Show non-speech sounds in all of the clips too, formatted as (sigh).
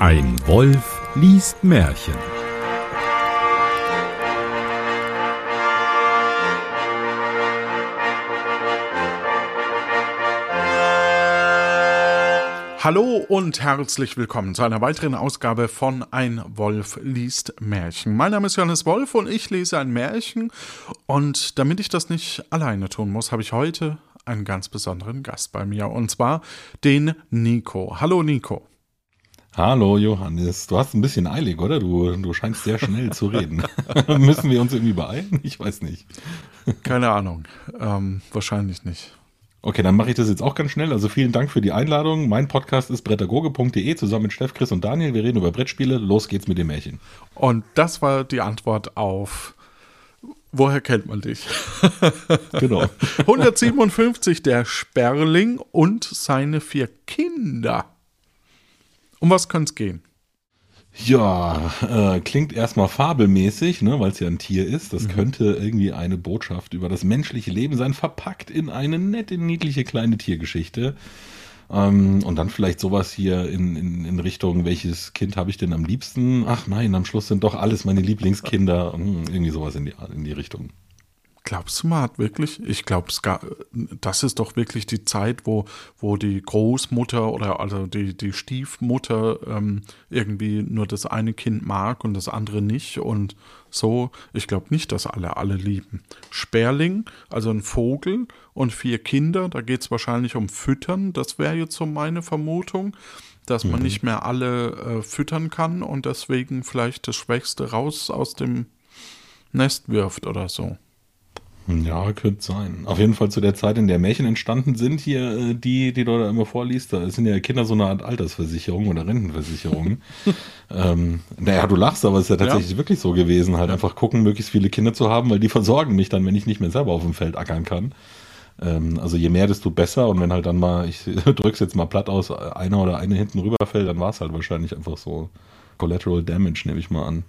Ein Wolf liest Märchen. Hallo und herzlich willkommen zu einer weiteren Ausgabe von Ein Wolf liest Märchen. Mein Name ist Johannes Wolf und ich lese ein Märchen. Und damit ich das nicht alleine tun muss, habe ich heute einen ganz besonderen Gast bei mir und zwar den Nico. Hallo Nico. Hallo Johannes, du hast ein bisschen eilig, oder? Du, du scheinst sehr schnell zu reden. (laughs) Müssen wir uns irgendwie beeilen? Ich weiß nicht. Keine Ahnung, ähm, wahrscheinlich nicht. Okay, dann mache ich das jetzt auch ganz schnell. Also vielen Dank für die Einladung. Mein Podcast ist brettagoge.de zusammen mit Steff, Chris und Daniel. Wir reden über Brettspiele. Los geht's mit dem Märchen. Und das war die Antwort auf Woher kennt man dich? (laughs) Genau. (laughs) 157 der Sperling und seine vier Kinder. Um was könnte es gehen? Ja, äh, klingt erstmal fabelmäßig, ne, weil es ja ein Tier ist. Das Mhm. könnte irgendwie eine Botschaft über das menschliche Leben sein, verpackt in eine nette, niedliche kleine Tiergeschichte. Ähm, und dann vielleicht sowas hier in, in, in Richtung, welches Kind habe ich denn am liebsten? Ach nein, am Schluss sind doch alles meine Lieblingskinder. Hm, irgendwie sowas in die, in die Richtung. Glaubst du mal, hat wirklich? Ich glaube, das ist doch wirklich die Zeit, wo, wo die Großmutter oder also die, die Stiefmutter ähm, irgendwie nur das eine Kind mag und das andere nicht. Und so, ich glaube nicht, dass alle alle lieben. Sperling, also ein Vogel und vier Kinder, da geht es wahrscheinlich um Füttern. Das wäre jetzt so meine Vermutung, dass man nicht mehr alle äh, füttern kann und deswegen vielleicht das Schwächste raus aus dem Nest wirft oder so. Ja, könnte sein. Auf jeden Fall zu der Zeit, in der Märchen entstanden sind, hier äh, die, die du da immer vorliest, da sind ja Kinder so eine Art Altersversicherung oder Rentenversicherung. (laughs) ähm, naja, du lachst, aber es ist ja tatsächlich wirklich so gewesen, halt einfach gucken, möglichst viele Kinder zu haben, weil die versorgen mich dann, wenn ich nicht mehr selber auf dem Feld ackern kann. Ähm, also je mehr, desto besser. Und wenn halt dann mal, ich (laughs) drück's jetzt mal platt aus, einer oder eine hinten rüberfällt, dann war es halt wahrscheinlich einfach so Collateral Damage, nehme ich mal an.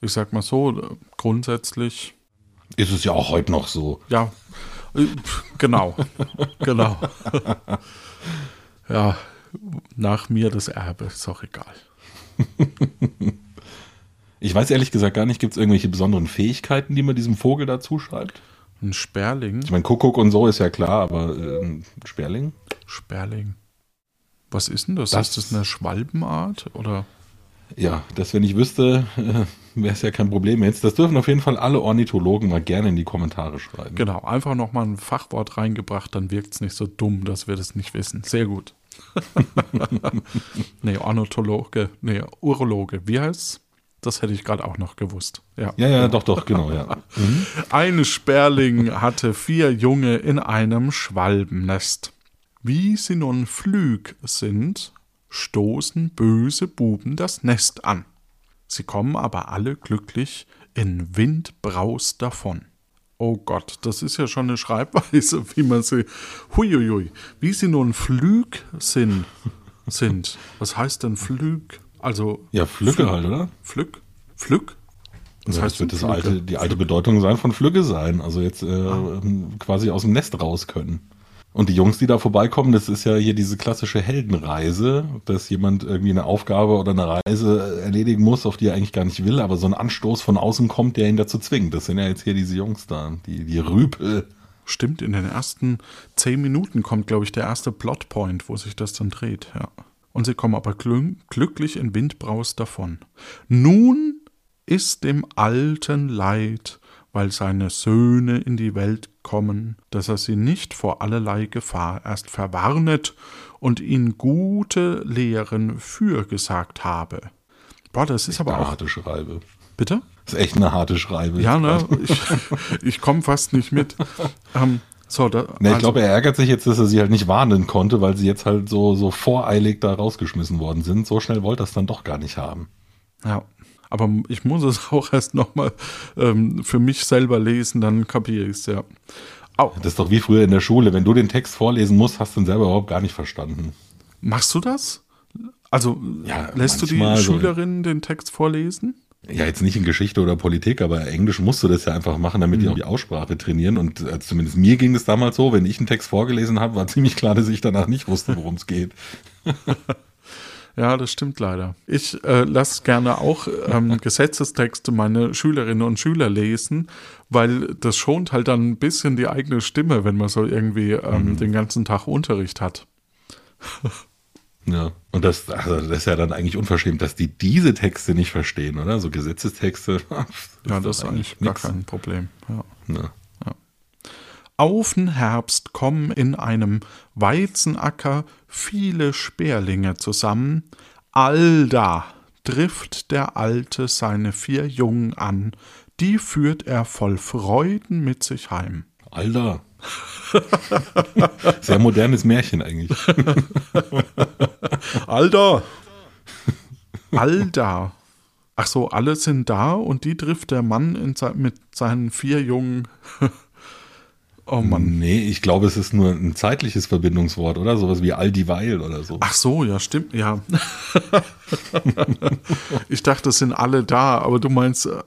Ich sag mal so, grundsätzlich, Ist es ja auch heute noch so. ja, äh, genau, genau. ja, nach mir das Erbe, ist auch egal. Ich weiß ehrlich gesagt gar nicht, gibt es irgendwelche besonderen Fähigkeiten, die man diesem Vogel da zuschreibt? Ein Sperling, Ich meine, Kuckuck und so ist ja klar, aber ähm, Sperling? Sperling. Was ist denn das? Das- ist das eine Schwalbenart oder? Ja, das, wenn ich wüsste, äh, (laughs) wäre es ja kein Problem jetzt. Das dürfen auf jeden Fall alle Ornithologen mal gerne in die Kommentare schreiben. Genau, einfach nochmal ein Fachwort reingebracht, dann wirkt es nicht so dumm, dass wir das nicht wissen. Sehr gut. (laughs) nee, Ornithologe, nee, Urologe, wie heißt's? Das hätte ich gerade auch noch gewusst. Ja. Ja, ja, doch, doch, genau, ja. (laughs) Ein Sperling hatte vier Junge in einem Schwalbennest. Wie sie nun flüg sind, stoßen böse Buben das Nest an. Sie kommen aber alle glücklich in Windbraus davon. Oh Gott, das ist ja schon eine Schreibweise, wie man sie. Huiuiui. Wie sie nun flüg sind. sind. Was heißt denn flüg? Also. Ja, Flücke Flü- halt, oder? Flück? Flück? Das heißt wird das denn Flügge? alte, die alte Bedeutung sein von Flügge sein. Also jetzt äh, ähm, quasi aus dem Nest raus können. Und die Jungs, die da vorbeikommen, das ist ja hier diese klassische Heldenreise, dass jemand irgendwie eine Aufgabe oder eine Reise erledigen muss, auf die er eigentlich gar nicht will, aber so ein Anstoß von außen kommt, der ihn dazu zwingt. Das sind ja jetzt hier diese Jungs da, die, die Rüpel. Stimmt, in den ersten zehn Minuten kommt, glaube ich, der erste Plotpoint, wo sich das dann dreht, ja. Und sie kommen aber glü glücklich in Windbraus davon. Nun ist dem Alten leid, weil seine Söhne in die Welt kommen, dass er sie nicht vor allerlei Gefahr erst verwarnet und ihnen gute Lehren fürgesagt habe. Boah, das ist aber Eine auch. harte Schreibe. Bitte? Das ist echt eine harte Schreibe. Ja, ne? Ich, ich komme fast nicht mit. Ähm, so, da, Ne, ich also- glaube, er ärgert sich jetzt, dass er sie halt nicht warnen konnte, weil sie jetzt halt so, so voreilig da rausgeschmissen worden sind. So schnell wollte er es dann doch gar nicht haben. Ja, aber ich muss es (laughs) auch erst nochmal ähm, für mich selber lesen, dann kapiere ich es, ja. Au, Das ist doch wie früher in der Schule. Wenn du den Text vorlesen musst, hast du ihn selber überhaupt gar nicht verstanden. machst du das? Also Ja, lässt du die manchmal so. Schülerinnen den Text vorlesen? Ja, jetzt nicht in Geschichte oder Politik, aber Englisch musst du das ja einfach machen, damit die Mhm. auch die Aussprache trainieren. Und äh, zumindest mir ging es damals so, wenn ich einen Text vorgelesen habe, war ziemlich klar, dass ich danach nicht wusste, worum es geht. (laughs) Ja, das stimmt leider. Ich äh, lasse gerne auch ähm, (laughs) Gesetzestexte meine Schülerinnen und Schüler lesen, weil das schont halt dann ein bisschen die eigene Stimme, wenn man so irgendwie ähm, den ganzen Tag Unterricht hat. (laughs) Ja. Und das, also das ist ja dann eigentlich unverschämt, dass die diese Texte nicht verstehen, oder? So Gesetzestexte. (laughs) Ja, das ist eigentlich gar nix. kein Problem. Ja. Ja. Auf den Herbst kommen in einem Weizenacker viele Sperlinge zusammen. Allda trifft der Alte seine vier Jungen an, die führt er voll Freuden mit sich heim. Alter. (laughs) Sehr modernes Märchen eigentlich. (laughs) Alter! Alda! Ach so, alle sind da und die trifft der Mann in se mit seinen vier Jungen. Oh Mann. Nee, ich glaube, es ist nur ein zeitliches Verbindungswort, oder? Sowas wie all dieweil oder so. Ach so, ja, stimmt, ja. (laughs) ich dachte, es sind alle da, aber du meinst äh,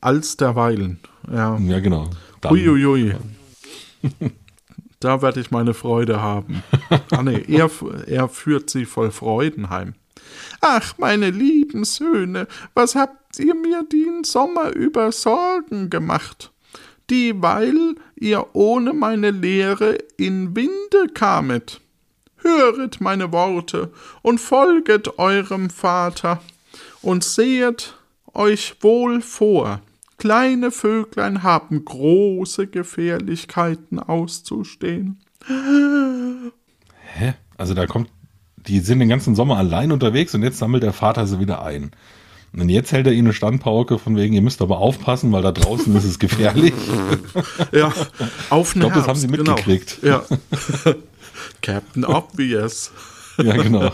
als derweilen. Ja. Ja, genau. Dann- Uiuiui. da werde ich meine Freude haben. Ah nee, er, er führt sie voll Freuden heim. Ach, meine lieben Söhne, was habt ihr mir den Sommer über Sorgen gemacht? Dieweil ihr ohne meine Lehre in Winde kamet. Höret meine Worte und folget eurem Vater und sehet euch wohl vor. Kleine Vöglein haben große Gefährlichkeiten auszustehen. Hä? Also da kommt, die sind den ganzen Sommer allein unterwegs und jetzt sammelt der Vater sie wieder ein. Und jetzt hält er ihnen eine Standpauke von wegen, ihr müsst aber aufpassen, weil da draußen ist es gefährlich. (laughs) Ja, auf Ich glaube, das haben sie genau. mitgekriegt. Ja. (laughs) Captain Obvious. Ja, genau.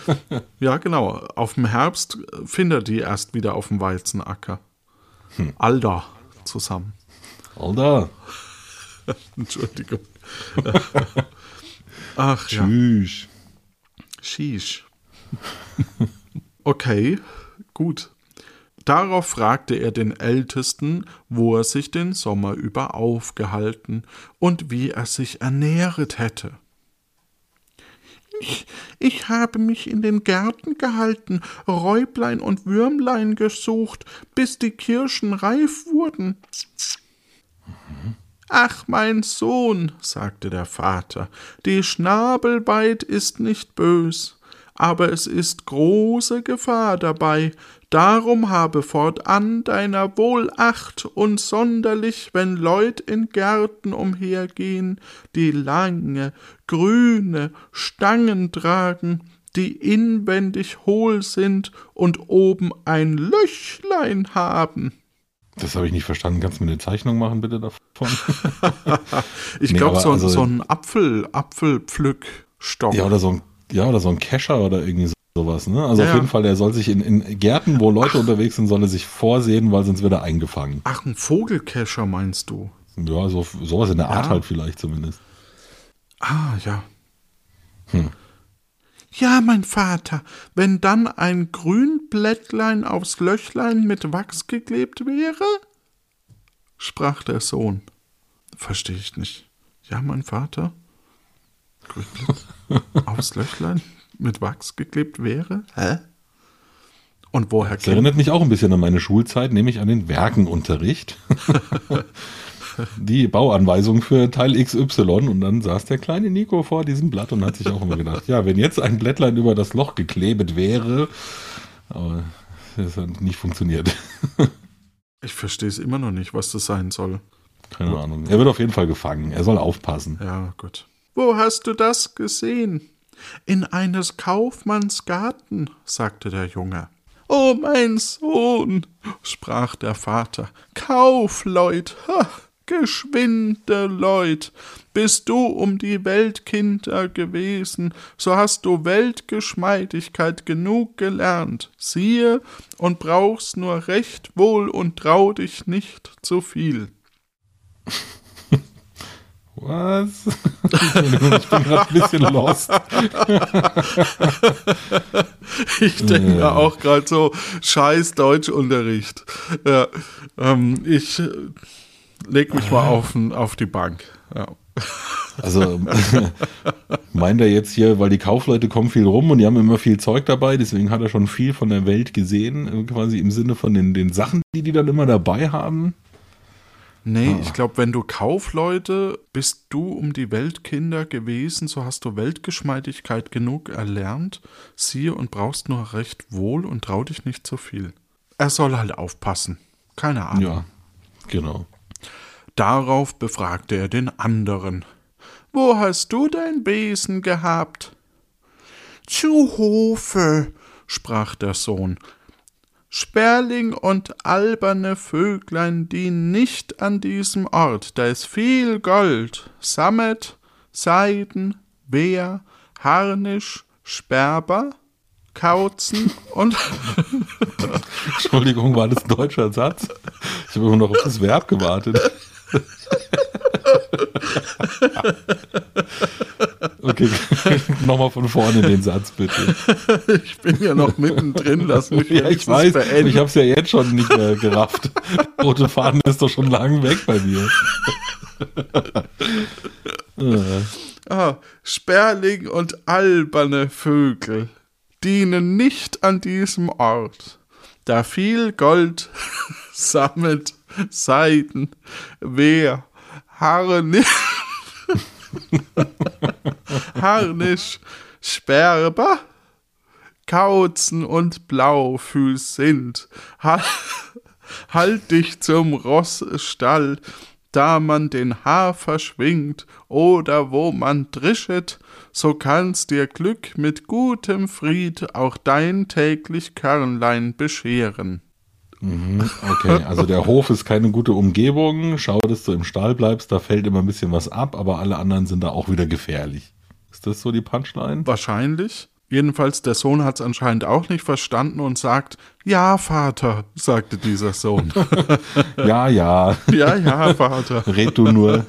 (laughs) Ja, genau. Auf dem Herbst findet die erst wieder auf dem Weizenacker. Hm. Alter zusammen. Alter, Entschuldigung. Ach ja. tschüss. Sheesh. Okay, gut. Darauf fragte er den Ältesten, wo er sich den Sommer über aufgehalten und wie er sich ernähret hätte. Ich, ich habe mich in den Gärten gehalten, Räublein und Würmlein gesucht, bis die Kirschen reif wurden. Ach, mein Sohn, sagte der Vater, die Schnabelbeit ist nicht bös, aber es ist große Gefahr dabei, darum habe fortan deiner wohl Acht und sonderlich, wenn Leut in Gärten umhergehen, die lange, grüne Stangen tragen, die inwendig hohl sind und oben ein Löchlein haben. Das habe ich nicht verstanden. Kannst du mir eine Zeichnung machen, bitte, davon? (laughs) Ich Nee, glaube, so, also- so ein Apfel, Apfelpflückstock. Ja, oder so ein, ja, oder so ein Kescher oder irgendwie so- sowas, ne? Also Ja, auf jeden Fall, der soll sich in, in Gärten, wo Leute unterwegs sind, soll er sich vorsehen, weil sonst wird er eingefangen. Ach, ein Vogelkescher meinst du? Ja, so, sowas in der Art halt vielleicht zumindest. Ah, ja. Hm. Ja, mein Vater, wenn dann ein Grünblättlein aufs Löchlein mit Wachs geklebt wäre? sprach der Sohn. Verstehe ich nicht. Ja, mein Vater? (laughs) Aufs Löchlein mit Wachs geklebt wäre? Hä? Und woher Das erinnert mich auch ein bisschen an meine Schulzeit, nämlich an den Werkenunterricht. (laughs) Die Bauanweisung für Teil XY und dann saß der kleine Nico vor diesem Blatt und hat sich auch immer gedacht, ja, wenn jetzt ein Blättlein über das Loch geklebt wäre, aber das hat nicht funktioniert. (laughs) Ich verstehe es immer noch nicht, was das sein soll. Keine Ahnung. Er wird auf jeden Fall gefangen. Er soll aufpassen. Ja, gut. Wo hast du das gesehen? In eines Kaufmanns Garten, sagte der Junge. Oh, mein Sohn, sprach der Vater, Kaufleut, ha, geschwinde Leut, bist du um die Weltkinder gewesen, so hast du Weltgeschmeidigkeit genug gelernt, siehe, und brauchst nur recht wohl und trau dich nicht zu viel. Was? (laughs) Entschuldigung, ich bin gerade ein bisschen lost. (laughs) Ich denke mir auch gerade so, scheiß Deutschunterricht. Ja, ähm, ich leg mich mal auf, auf die Bank. Ja. Also (laughs) meint er jetzt hier, weil die Kaufleute kommen viel rum und die haben immer viel Zeug dabei, deswegen hat er schon viel von der Welt gesehen, äh, quasi im Sinne von den, den Sachen, die die dann immer dabei haben. Nee, ah. ich glaube, wenn du Kaufleute bist du um die Weltkinder gewesen, so hast du Weltgeschmeidigkeit genug erlernt, siehe und brauchst nur recht wohl und trau dich nicht zu viel. Er soll halt aufpassen. Keine Ahnung. Ja, genau. Darauf befragte er den anderen. Wo hast du dein Besen gehabt? Zu Hofe, sprach der Sohn. Sperling und alberne Vöglein, die nicht an diesem Ort, da ist viel Gold, Sammet, Seiden, Wehr, Harnisch, Sperber, Kauzen und. (laughs) Entschuldigung, war das ein deutscher Satz? Ich habe immer noch auf das Verb gewartet. (laughs) (laughs) Okay, (laughs) nochmal von vorne den Satz bitte. Ich bin ja noch mittendrin, lass mich Ja, ich weiß, beenden. ich habe es ja jetzt schon nicht mehr gerafft. Rote Faden ist doch schon lang weg bei mir. (laughs) ah, Sperling und alberne Vögel dienen nicht an diesem Ort, da viel Gold sammelt Seiden, Wehr, Harnisch, Harnisch, Sperber, Kauzen und Blaufüß sind. Halt dich zum Rossstall, da man den Hafer schwingt oder wo man drischet, so kannst dir Glück mit gutem Fried auch dein täglich Körnlein bescheren. Mhm, okay, also der Hof ist keine gute Umgebung. Schau, dass du im Stall bleibst, da fällt immer ein bisschen was ab, aber alle anderen sind da auch wieder gefährlich. Ist das so die Punchline? Wahrscheinlich. Jedenfalls, der Sohn hat es anscheinend auch nicht verstanden und sagt, ja, Vater, sagte dieser Sohn. (laughs) ja, ja. (laughs) Ja, ja, Vater. Red du nur.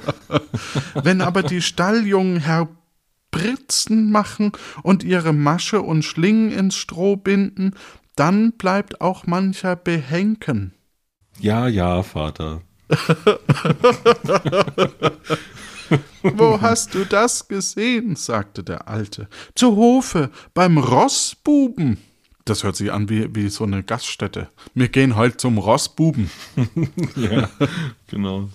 (laughs) Wenn aber die Stalljungen Herbritzen machen und ihre Masche und Schlingen ins Stroh binden, dann bleibt auch mancher behenken. Ja, ja, Vater. (laughs) Wo hast du das gesehen? sagte der Alte. Zu Hofe, beim Rossbuben. Das hört sich an wie, wie so eine Gaststätte. Wir gehen heute zum Rossbuben. (laughs) ja, genau.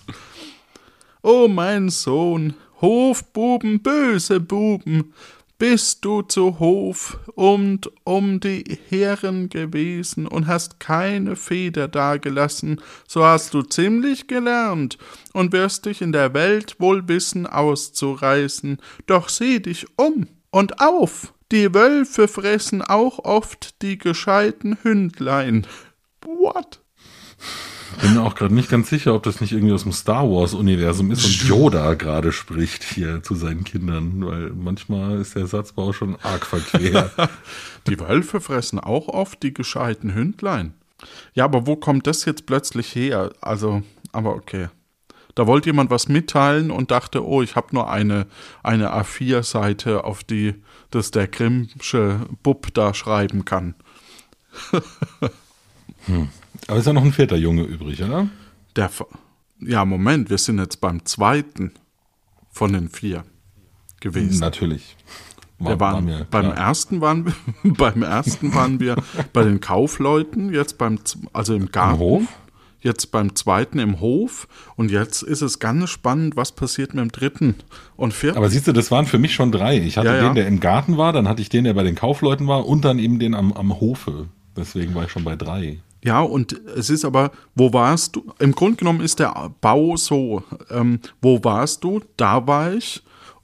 Oh, mein Sohn, Hofbuben, böse Buben, bist du zu Hof und um die Herren gewesen und hast keine Feder dagelassen, so hast du ziemlich gelernt und wirst dich in der Welt wohl wissen auszureißen. Doch sieh dich um und auf! Die Wölfe fressen auch oft die gescheiten Hündlein. What? Bin mir auch gerade nicht ganz sicher, ob das nicht irgendwie aus dem Star Wars-Universum ist und Yoda gerade spricht hier zu seinen Kindern, weil manchmal ist der Satzbau schon arg verquer. (laughs) die Wölfe fressen auch oft die gescheiten Hündlein. Ja, aber wo kommt das jetzt plötzlich her? Also, aber okay. Da wollte jemand was mitteilen und dachte, oh, ich habe nur eine, eine A4-Seite, auf die das der Grimmsche Bub da schreiben kann. hm. Aber ist ja noch ein vierter Junge übrig, oder? Der, ja, Moment, wir sind jetzt beim zweiten von den vier gewesen. Natürlich. War, wir waren, wir, beim ersten waren wir, (laughs) beim ersten waren wir bei den Kaufleuten, jetzt beim, also im Garten. Im Hof? Jetzt beim zweiten im Hof und jetzt ist es ganz spannend, was passiert mit dem dritten und vierten. Aber siehst du, das waren für mich schon drei. Ich hatte ja, ja. den, der im Garten war, dann hatte ich den, der bei den Kaufleuten war und dann eben den am, am Hofe. Deswegen war ich schon bei drei. Ja, und es ist aber, wo warst du? Im Grunde genommen ist der Bau so, ähm, wo warst du? Da war ich.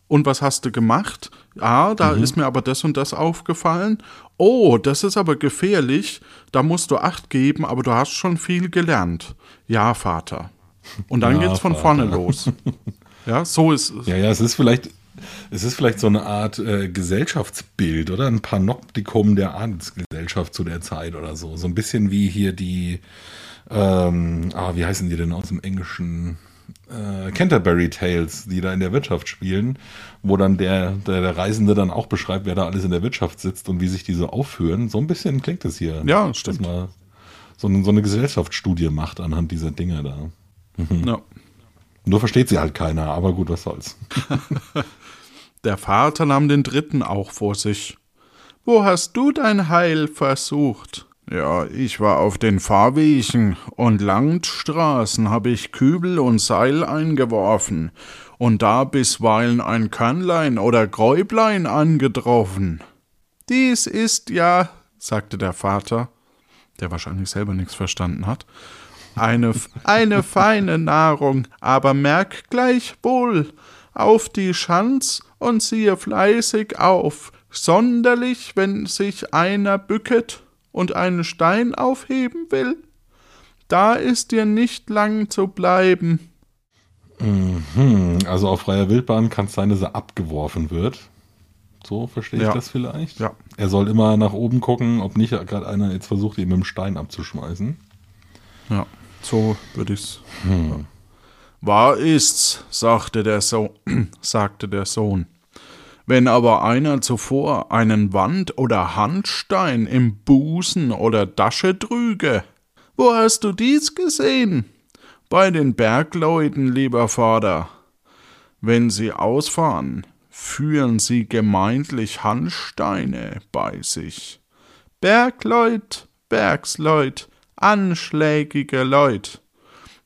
Und was hast du gemacht? Ah, da mhm. ist mir aber das und das aufgefallen. Oh, das ist aber gefährlich. Da musst du Acht geben, aber du hast schon viel gelernt. Ja, Vater. Und dann ja, geht's von Vater. vorne los. (laughs) Ja, so ist es. Ja, ja, es ist vielleicht, es ist vielleicht so eine Art äh, Gesellschaftsbild oder ein Panoptikum der Adelsgesellschaft zu der Zeit oder so. So ein bisschen wie hier die, ähm, ah, wie heißen die denn aus dem Englischen? äh, Canterbury Tales, die da in der Wirtschaft spielen, wo dann der, der, der Reisende dann auch beschreibt, wer da alles in der Wirtschaft sitzt und wie sich die so aufführen. So ein bisschen klingt es hier. Ja, stimmt. Dass man so, eine- so eine Gesellschaftsstudie macht anhand dieser Dinger da. Ja. Nur versteht sie halt keiner, aber gut, was soll's. (laughs) Der Vater nahm den dritten auch vor sich. Wo hast du dein Heil versucht? Ja, ich war auf den Fahrwegen und Landstraßen habe ich Kübel und Seil eingeworfen und da bisweilen ein Körnlein oder Gräublein angetroffen. Dies ist ja, sagte der Vater, der wahrscheinlich selber nichts verstanden hat, eine, eine feine Nahrung, aber merk gleichwohl auf die Schanz und siehe fleißig auf, sonderlich, wenn sich einer bücket und einen Stein aufheben will, da ist dir nicht lang zu bleiben. Hm, also auf freier Wildbahn kann es sein, dass er abgeworfen wird. So verstehe ich Ja. das vielleicht. Ja. Er soll immer nach oben gucken, ob nicht gerade einer jetzt versucht, ihn mit dem Stein abzuschmeißen. Ja, so würde ich's. Wahr ist's, sagte der, so (clears throat) sagte der Sohn. Wenn aber einer zuvor einen Wand- oder Handstein im Busen oder Tasche trüge, wo hast du dies gesehen? Bei den Bergleuten, lieber Vater. Wenn sie ausfahren, führen sie gemeintlich Handsteine bei sich. Bergleut, Bergsleut, anschlägige Leut.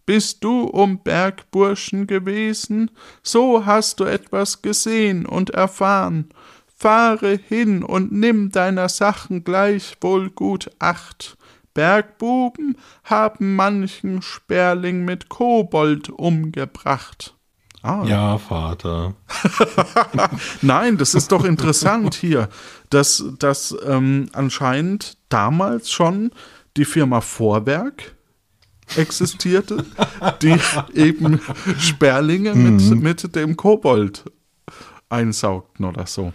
Bist du um Bergburschen gewesen, so hast du etwas gesehen und erfahren. Fahre hin und nimm deiner Sachen gleichwohl gut Acht. Bergbuben haben manchen Sperling mit Kobold umgebracht. Ah, Ja, Vater. (laughs) Nein, das ist doch interessant hier, dass, dass ähm, anscheinend damals schon die Firma Vorwerk existierte, die (laughs) eben Sperlinge mit, mit dem Kobold einsaugten oder so.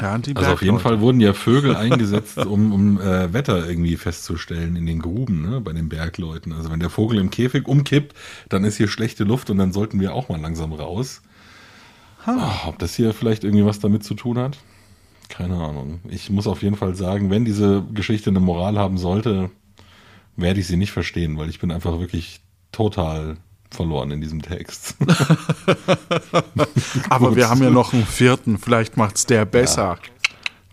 Ja, Also auf jeden. Fall wurden ja Vögel (laughs) eingesetzt, um, um äh, Wetter irgendwie festzustellen in den Gruben, ne, bei den Bergleuten. Also wenn der Vogel im Käfig umkippt, dann ist hier schlechte Luft und dann sollten wir auch mal langsam raus. Ah, ob das hier vielleicht irgendwie was damit zu tun hat? Keine Ahnung. Ich muss auf jeden Fall sagen, wenn diese Geschichte eine Moral haben sollte, werde ich sie nicht verstehen, weil ich bin einfach wirklich total verloren in diesem Text. (laughs) Aber wir haben ja noch einen vierten, vielleicht macht's der besser.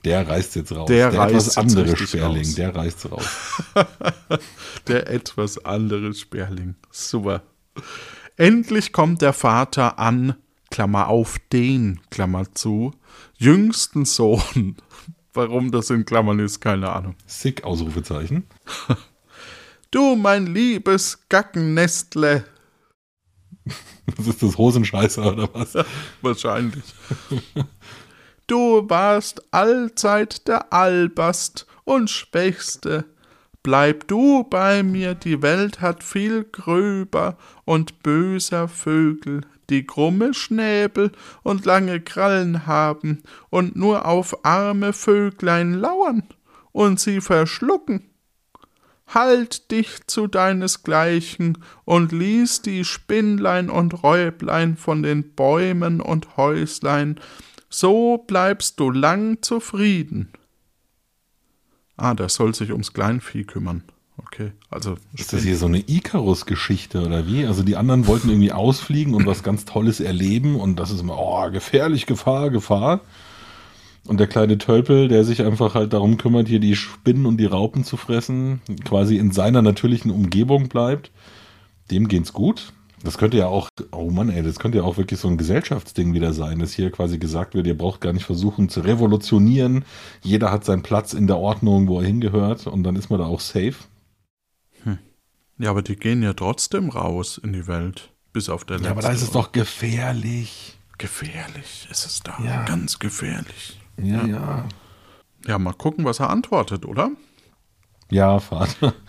Der reißt jetzt raus. Der reißt etwas andere Sperling, raus. der reißt raus. (laughs) Der etwas andere Sperling. Super. Endlich kommt der Vater an, Klammer auf den, Klammer zu, jüngsten Sohn. (laughs) Warum das in Klammern ist, keine Ahnung. Sick, Ausrufezeichen. (laughs) Du, mein liebes Gackennestle. Was (laughs) ist das, Hosenscheißer oder was? Wahrscheinlich. Du warst allzeit der Albast und Schwächste. Bleib du bei mir, die Welt hat viel gröber und böser Vögel, die krumme Schnäbel und lange Krallen haben und nur auf arme Vöglein lauern und sie verschlucken. Halt dich zu deinesgleichen und lies die Spinnlein und Räublein von den Bäumen und Häuslein, so bleibst du lang zufrieden. Ah, der soll sich ums Kleinvieh kümmern. Okay, also Ist das hier so eine Icarus-Geschichte oder wie? Also die anderen wollten irgendwie ausfliegen und was ganz Tolles erleben und das ist immer, oh, gefährlich, Gefahr, Gefahr. Und der kleine Tölpel, der sich einfach halt darum kümmert, hier die Spinnen und die Raupen zu fressen, quasi in seiner natürlichen Umgebung bleibt, dem geht's gut. Das könnte ja auch, oh Mann, ey, das könnte ja auch wirklich so ein Gesellschaftsding wieder sein, dass hier quasi gesagt wird, ihr braucht gar nicht versuchen zu revolutionieren. Jeder hat seinen Platz in der Ordnung, wo er hingehört und dann ist man da auch safe. Ja, aber die gehen ja trotzdem raus in die Welt. Bis auf der letzte. Ja, aber da ist es doch gefährlich. gefährlich. Ist es da. Ja. Ganz gefährlich. Ja, ja. Ja, mal gucken, was er antwortet, oder? Ja, Vater. (laughs)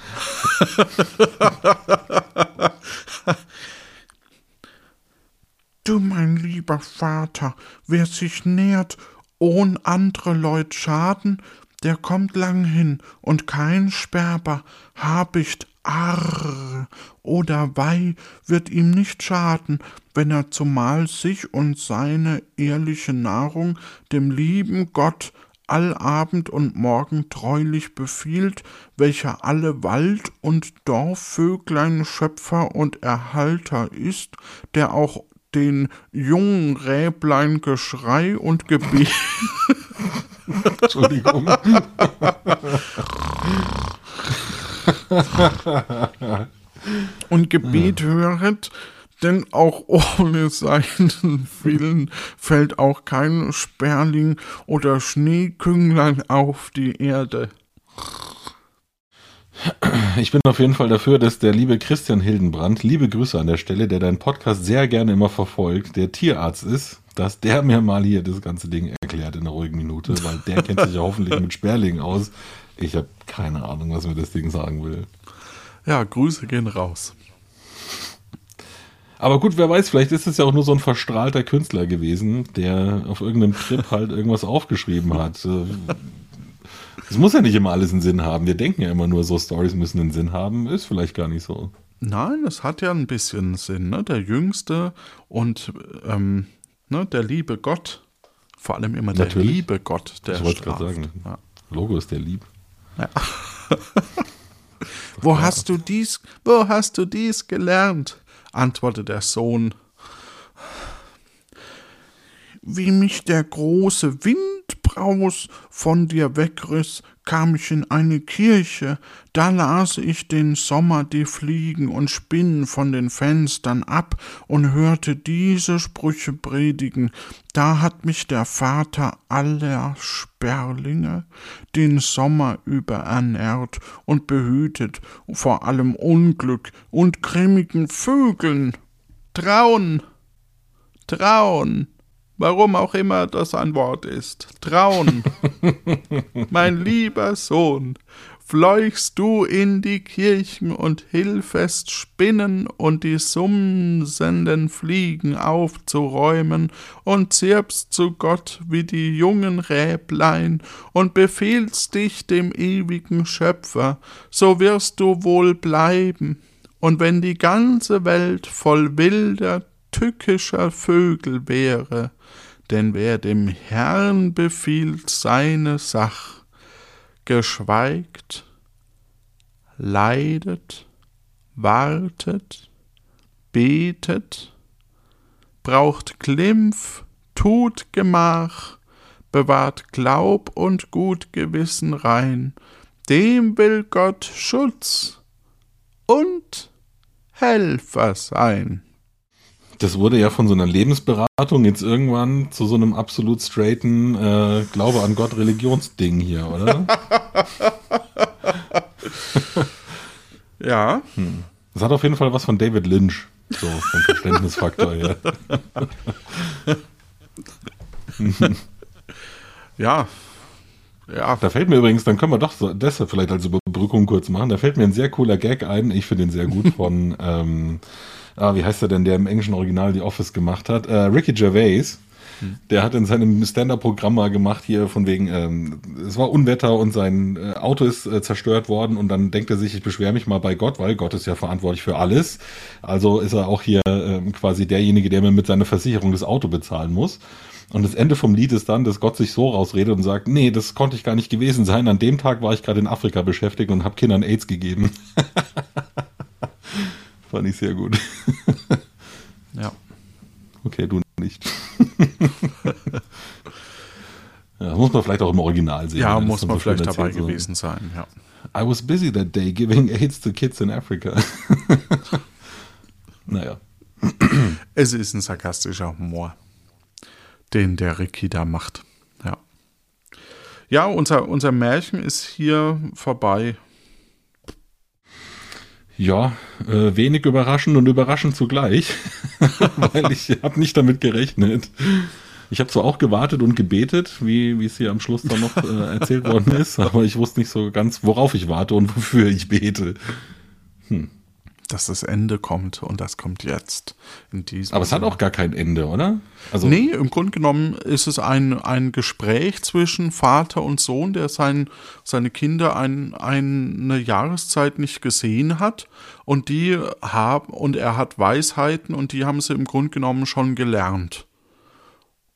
Du, mein lieber Vater, wer sich nährt, ohn andere Leut schaden, der kommt lang hin und kein Sperber, Habicht, Arr. Oder Weih wird ihm nicht schaden, wenn er zumal sich und seine ehrliche Nahrung dem lieben Gott allabend und morgen treulich befiehlt, welcher alle Wald- und Dorfvöglein Schöpfer und Erhalter ist, der auch den jungen Räblein Geschrei und Gebet. Entschuldigung. und Gebet höret, denn auch ohne seinen Willen fällt auch kein Sperling oder Schneekünglein auf die Erde. Ich bin auf jeden Fall dafür, dass der liebe Christian Hildenbrand, liebe Grüße an der Stelle, der deinen Podcast sehr gerne immer verfolgt, der Tierarzt ist, dass der mir mal hier das ganze Ding erklärt in einer ruhigen Minute, weil der kennt sich ja (laughs) hoffentlich mit Sperlingen aus. Ich habe keine Ahnung, was mir das Ding sagen will. Ja, Grüße gehen raus. Aber gut, wer weiß, vielleicht ist es ja auch nur so ein verstrahlter Künstler gewesen, der auf irgendeinem Trip halt irgendwas aufgeschrieben hat. (laughs) Es muss ja nicht immer alles einen Sinn haben. Wir denken ja immer nur, so Stories müssen einen Sinn haben. Ist vielleicht gar nicht so. Nein, es hat ja ein bisschen Sinn. Ne? Der Jüngste und ähm, ne, der liebe Gott, vor allem immer der Natürlich. liebe Gott, der ich wollte gerade sagen, Ja. Logo ist der lieb. (laughs) Wo hast du dies, wo hast du dies gelernt? antwortete der Sohn. Wie mich der große Windbraus von dir wegriss, kam ich in eine Kirche, da las ich den Sommer die Fliegen und Spinnen von den Fenstern ab und hörte diese Sprüche predigen. Da hat mich der Vater aller Sperlinge den Sommer über ernährt und behütet vor allem Unglück und grimmigen Vögeln. Trauen, trauen, warum auch immer das ein Wort ist. Trauen, (laughs) mein lieber Sohn, fleuchst du in die Kirchen und hilfest Spinnen und die sumsenden Fliegen aufzuräumen und zirpst zu Gott wie die jungen Räblein und befiehlst dich dem ewigen Schöpfer, so wirst du wohl bleiben. Und wenn die ganze Welt voll wilder, tückischer Vögel wäre, denn wer dem Herrn befiehlt seine Sach, geschweigt, leidet, wartet, betet, braucht Glimpf, tut Gemach, bewahrt Glaub und gut Gewissen rein, dem will Gott Schutz und Helfer sein. Das wurde ja von so einer Lebensberatung jetzt irgendwann zu so einem absolut straighten äh, Glaube an Gott Religionsding hier, oder? (laughs) Ja, Das hat auf jeden Fall was von David Lynch, so vom Verständnisfaktor her. (laughs) ja, ja, Da fällt mir übrigens, dann können wir doch so, das vielleicht als Überbrückung kurz machen. Da fällt mir ein sehr cooler Gag ein. Ich finde den sehr gut (laughs) von, ähm, ah, wie heißt er denn, der im englischen Original The Office gemacht hat? Äh, Ricky Gervais. Der hat in seinem Stand-Up-Programm mal gemacht hier von wegen, ähm, es war Unwetter und sein äh, Auto ist äh, zerstört worden und dann denkt er sich, ich beschwere mich mal bei Gott, weil Gott ist ja verantwortlich für alles. Also ist er auch hier ähm, quasi derjenige, der mir mit seiner Versicherung das Auto bezahlen muss. Und das Ende vom Lied ist dann, dass Gott sich so rausredet und sagt, nee, das konnte ich gar nicht gewesen sein. An dem Tag war ich gerade in Afrika beschäftigt und habe Kindern AIDS gegeben. (laughs) Fand ich sehr gut. (laughs) ja. Okay, du nicht. (laughs) ja, muss man vielleicht auch im Original sehen. Ja, muss man so vielleicht dabei erzählt, so. gewesen sein, ja. I was busy that day giving AIDS to kids in Africa. (laughs) naja. (clears throat) Es ist ein sarkastischer Humor, den der Ricky da macht. Ja. Ja, unser, unser Märchen ist hier vorbei. Ja, äh, wenig überraschend und überraschend zugleich, (laughs) weil ich habe nicht damit gerechnet. Ich habe zwar auch gewartet und gebetet, wie es hier am Schluss dann noch äh, erzählt worden ist, aber ich wusste nicht so ganz, worauf ich warte und wofür ich bete. Dass das Ende kommt und das kommt jetzt. In diesem Aber es hat auch gar kein Ende, oder? Also, Nee, im Grunde genommen ist es ein, ein Gespräch zwischen Vater und Sohn, der sein, seine Kinder ein, eine Jahreszeit nicht gesehen hat und die haben, und er hat Weisheiten und die haben sie im Grunde genommen schon gelernt.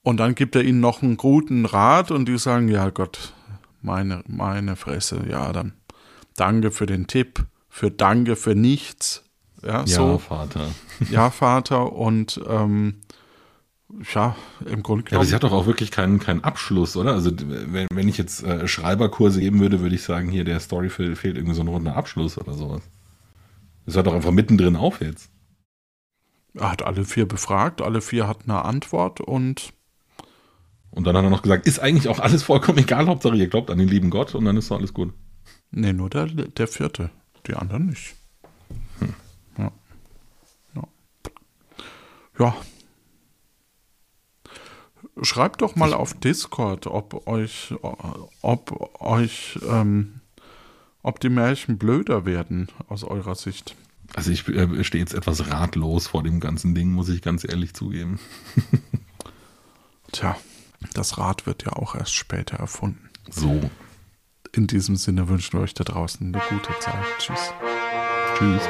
Und dann gibt er ihnen noch einen guten Rat und die sagen, ja Gott, meine, meine Fresse, ja, dann danke für den Tipp, für danke für nichts. Ja, ja, so. Vater. Ja, Vater, und ähm, ja, im Grunde Ja, aber genommen. sie hat doch auch wirklich keinen, keinen Abschluss, oder? Also wenn, wenn ich jetzt äh, Schreiberkurse geben würde, würde ich sagen, hier der Story fehlt, fehlt irgendwie so ein runder Abschluss oder sowas. Das hört doch einfach mittendrin auf jetzt. er hat alle vier befragt, alle vier hatten eine Antwort und Und dann hat er noch gesagt, ist eigentlich auch alles vollkommen egal, Hauptsache ihr glaubt an den lieben Gott und dann ist doch alles gut. nee, nur der, der vierte, die anderen nicht. Ja. ja. Ja. Schreibt doch mal auf Discord, ob euch, ob euch, ähm, ob die Märchen blöder werden aus eurer Sicht. Also ich äh, stehe jetzt etwas ratlos vor dem ganzen Ding, muss ich ganz ehrlich zugeben. (laughs) Tja, das Rad wird ja auch erst später erfunden. So. In diesem Sinne wünschen wir euch da draußen eine gute Zeit. Tschüss. Tschüss.